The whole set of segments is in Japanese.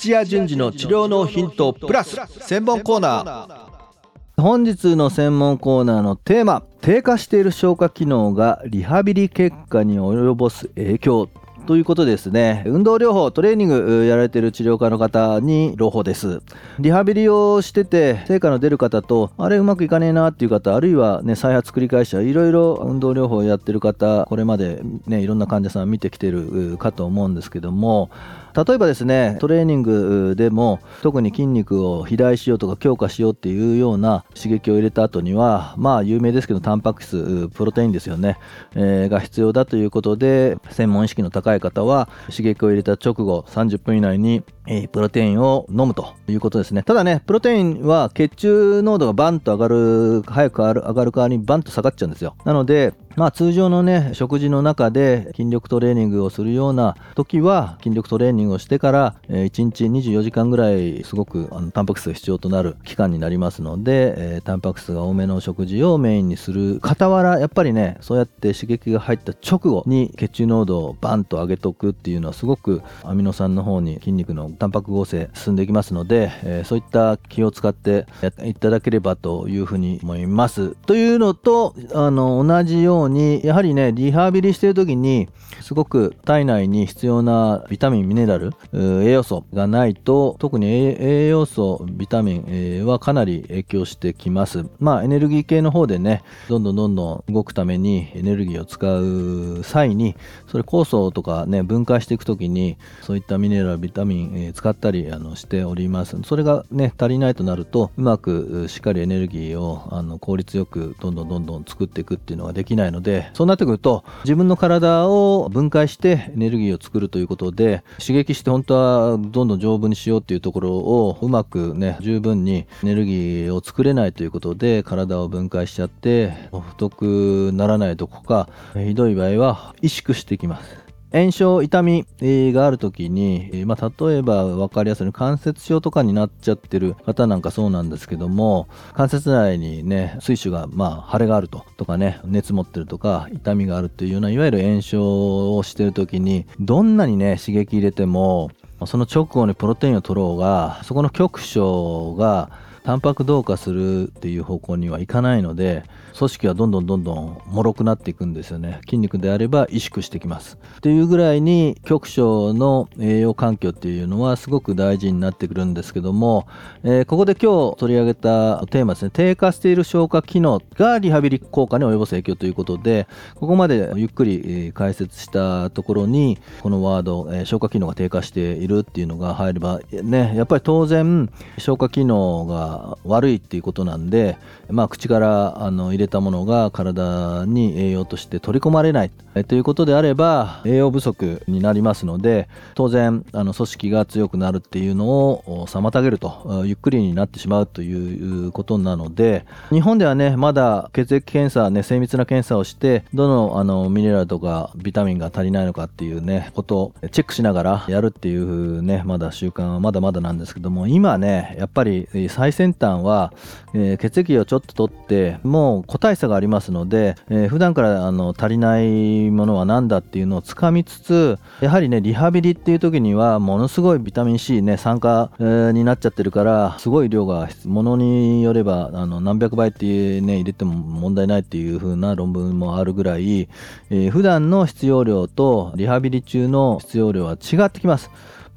土屋順次の治療のヒントプラス専門コーナー。本日の専門コーナーのテーマ低下している消化機能がリハビリ結果に及ぼす影響。ということですね。運動療法トレーニングやられてる治療家の方に朗報です。リハビリをしてて成果の出る方とあれうまくいかねえなっていう方あるいはね再発繰り返しいろいろ運動療法をやってる方これまでねいろんな患者さん見てきてるかと思うんですけども例えばですねトレーニングでも特に筋肉を肥大しようとか強化しようっていうような刺激を入れた後にはまあ有名ですけどタンパク質プロテインですよね、えー、が必要だということで専門意識の高いい方は刺激を入れた直後30分以内にえプロテインを飲むということですね。ただね、プロテインは血中濃度がバンと上がる、早く上がる代わりにバンと下がっちゃうんですよ。なので、まあ通常のね、食事の中で筋力トレーニングをするような時は、筋力トレーニングをしてから、え1日24時間ぐらいすごくあのタンパク質が必要となる期間になりますので、え、タンパク質が多めの食事をメインにする傍ら、やっぱりね、そうやって刺激が入った直後に血中濃度をバンと上げとくっていうのはすごくアミノ酸の方に筋肉のタンパク合成進んでいきますので、え、そういった気を使ってやっていただければというふうに思います。というのとあの同じようにやはりねリハビリしてる時にすごく体内に必要なビタミンミネラル栄養素がないと特に栄養素ビタミン、はかなり影響してきます。まあエネルギー系の方でねどんどんどんどん動くためにエネルギーを使う際にそれ酵素とかね分解していく時にそういったミネラルビタミン、え、使ったりあのしておりますそれがね足りないとなるとうまくしっかりエネルギーをあの効率よくどんどんどんどん作っていくっていうのができないのでそうなってくると自分の体を分解してエネルギーを作るということで刺激して本当はどんどん丈夫にしようっていうところをうまくね十分にエネルギーを作れないということで体を分解しちゃって太くならないどこかひどい場合は萎縮してきます。炎症、痛みがあるときに、まあ、例えば分かりやすい関節症とかになっちゃってる方なんかそうなんですけども、関節内にね、水腫が、まあ、腫れがあると、とかね、熱持ってるとか、痛みがあるっていうような、いわゆる炎症をしてるときに、どんなにね、刺激入れても、その直後にプロテインを取ろうが、そこの局所が、タンパク同化するっていう方向にはいかないので組織はどんどんどんどん脆くなっていくんですよね。筋肉であれば萎縮してきます。っていうぐらいに局所の栄養環境っていうのはすごく大事になってくるんですけども、えー、ここで今日取り上げたテーマですね。低下している消化機能がリハビリ効果に及ぼす影響ということでここまでゆっくり解説したところにこのワード、えー、消化機能が低下しているっていうのが入ればねやっぱり当然消化機能がが悪いっていうことなんで、まあ、口からあの入れたものが体に栄養として取り込まれない。ということであれば栄養不足になりますので当然あの組織が強くなるっていうのを妨げるとゆっくりになってしまうということなので日本ではねまだ血液検査ね精密な検査をしてどのあのミネラルとかビタミンが足りないのかっていうねことをチェックしながらやるっていうねまだ習慣はまだまだなんですけども今ねやっぱり最先端は、えー、血液をちょっと取ってもう個体差がありますので、えー、普段からあの足りないものは何だっていうのをつかみつつやはりねリハビリっていう時にはものすごいビタミン C ね酸化、えー、になっちゃってるからすごい量がものによればあの何百倍っていうね入れても問題ないっていう風な論文もあるぐらい、えー、普段の必要量とリハビリ中の必要量は違ってきます。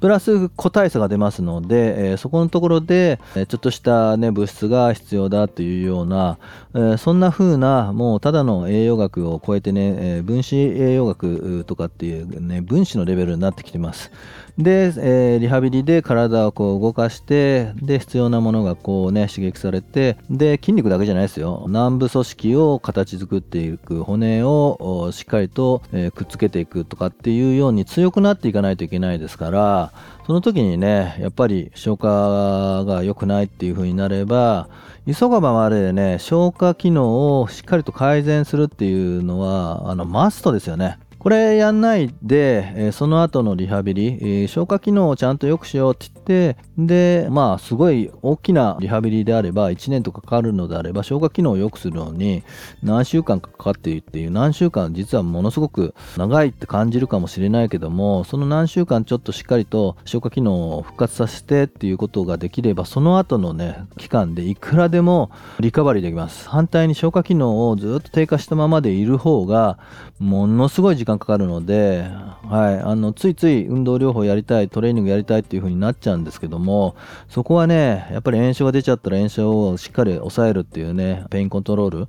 プラス個体差が出ますので、えー、そこのところで、えちょっとした、ね、物質が必要だというような、えー、そんな風なもうただの栄養学を超えてね、え分子栄養学とかっていうね分子のレベルになってきてます。で、え、リハビリで体をこう動かしてで必要なものがこうね刺激されてで筋肉だけじゃないですよ軟部組織を形作っていく骨をしっかりと、え、くっつけていくとかっていうように強くなっていかないといけないですからその時にねやっぱり消化が良くないっていう風になれば急がばまでね消化機能をしっかりと改善するっていうのはあのマストですよね。これやんないで、えその後のリハビリ、え消化機能をちゃんと良くしようって言ってでまあすごい大きなリハビリであれば1年とかかかるのであれば消化機能を良くするのに何週間かかっているっていう何週間実はものすごく長いって感じるかもしれないけどもその何週間ちょっとしっかりと消化機能を復活させてっていうことができればその後のね期間でいくらでもリカバリーできます。反対に消化機能をずっと低下したままでいる方がものすごい時間かかるので、はい、あのついつい運動療法やりたいトレーニングやりたいっていう風になっちゃうんですけどもそこはねやっぱり炎症が出ちゃったら炎症をしっかり抑えるっていうねペインコントロー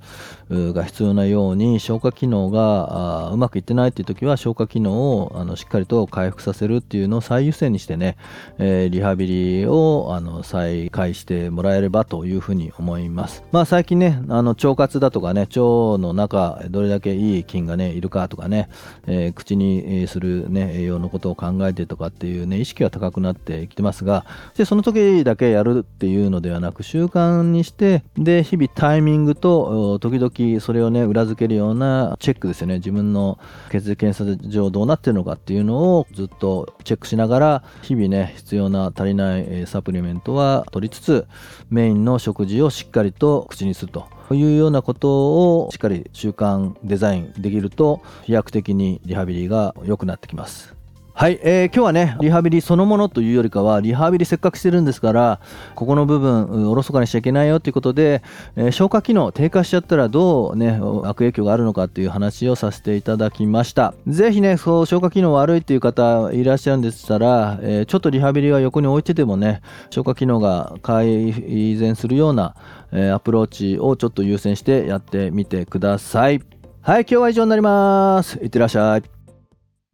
ルが必要なように消化機能がうまくいってないっていう時は消化機能をあのしっかりと回復させるっていうのを最優先にしてね、えーリハビリをあの再開してもらえればというふうに思います。まあ最近ねあの腸活だとかね腸の中どれだけいい菌がねいるかとかね、えー口にするね栄養のことを考えてとかっていうね意識が高くなってきてますがでその時だけやるっていうのではなく習慣にしてで日々タイミングと時々それをね裏付けるようなチェックですよね。自分の血液検査上どうなってるのかっていうのをずっとチェックしながら日々ね必要な足りないサプリメントは取りつつメインの食事をしっかりと口にすると。というようなことをしっかり習慣デザインできると飛躍的にリハビリが良くなってきます。はい、えー今日はね、リハビリそのものというよりかは、リハビリせっかくしてるんですから、ここの部分、おろそかにしちゃいけないよということで、えー消化機能低下しちゃったらどうね、悪影響があるのかっていう話をさせていただきました。ぜひね、そう消化機能悪いっていう方いらっしゃるんでしたら、えーちょっとリハビリは横に置いててもね、消化機能が改善するような、えアプローチをちょっと優先してやってみてください。はい、今日は以上になります。いってらっしゃい。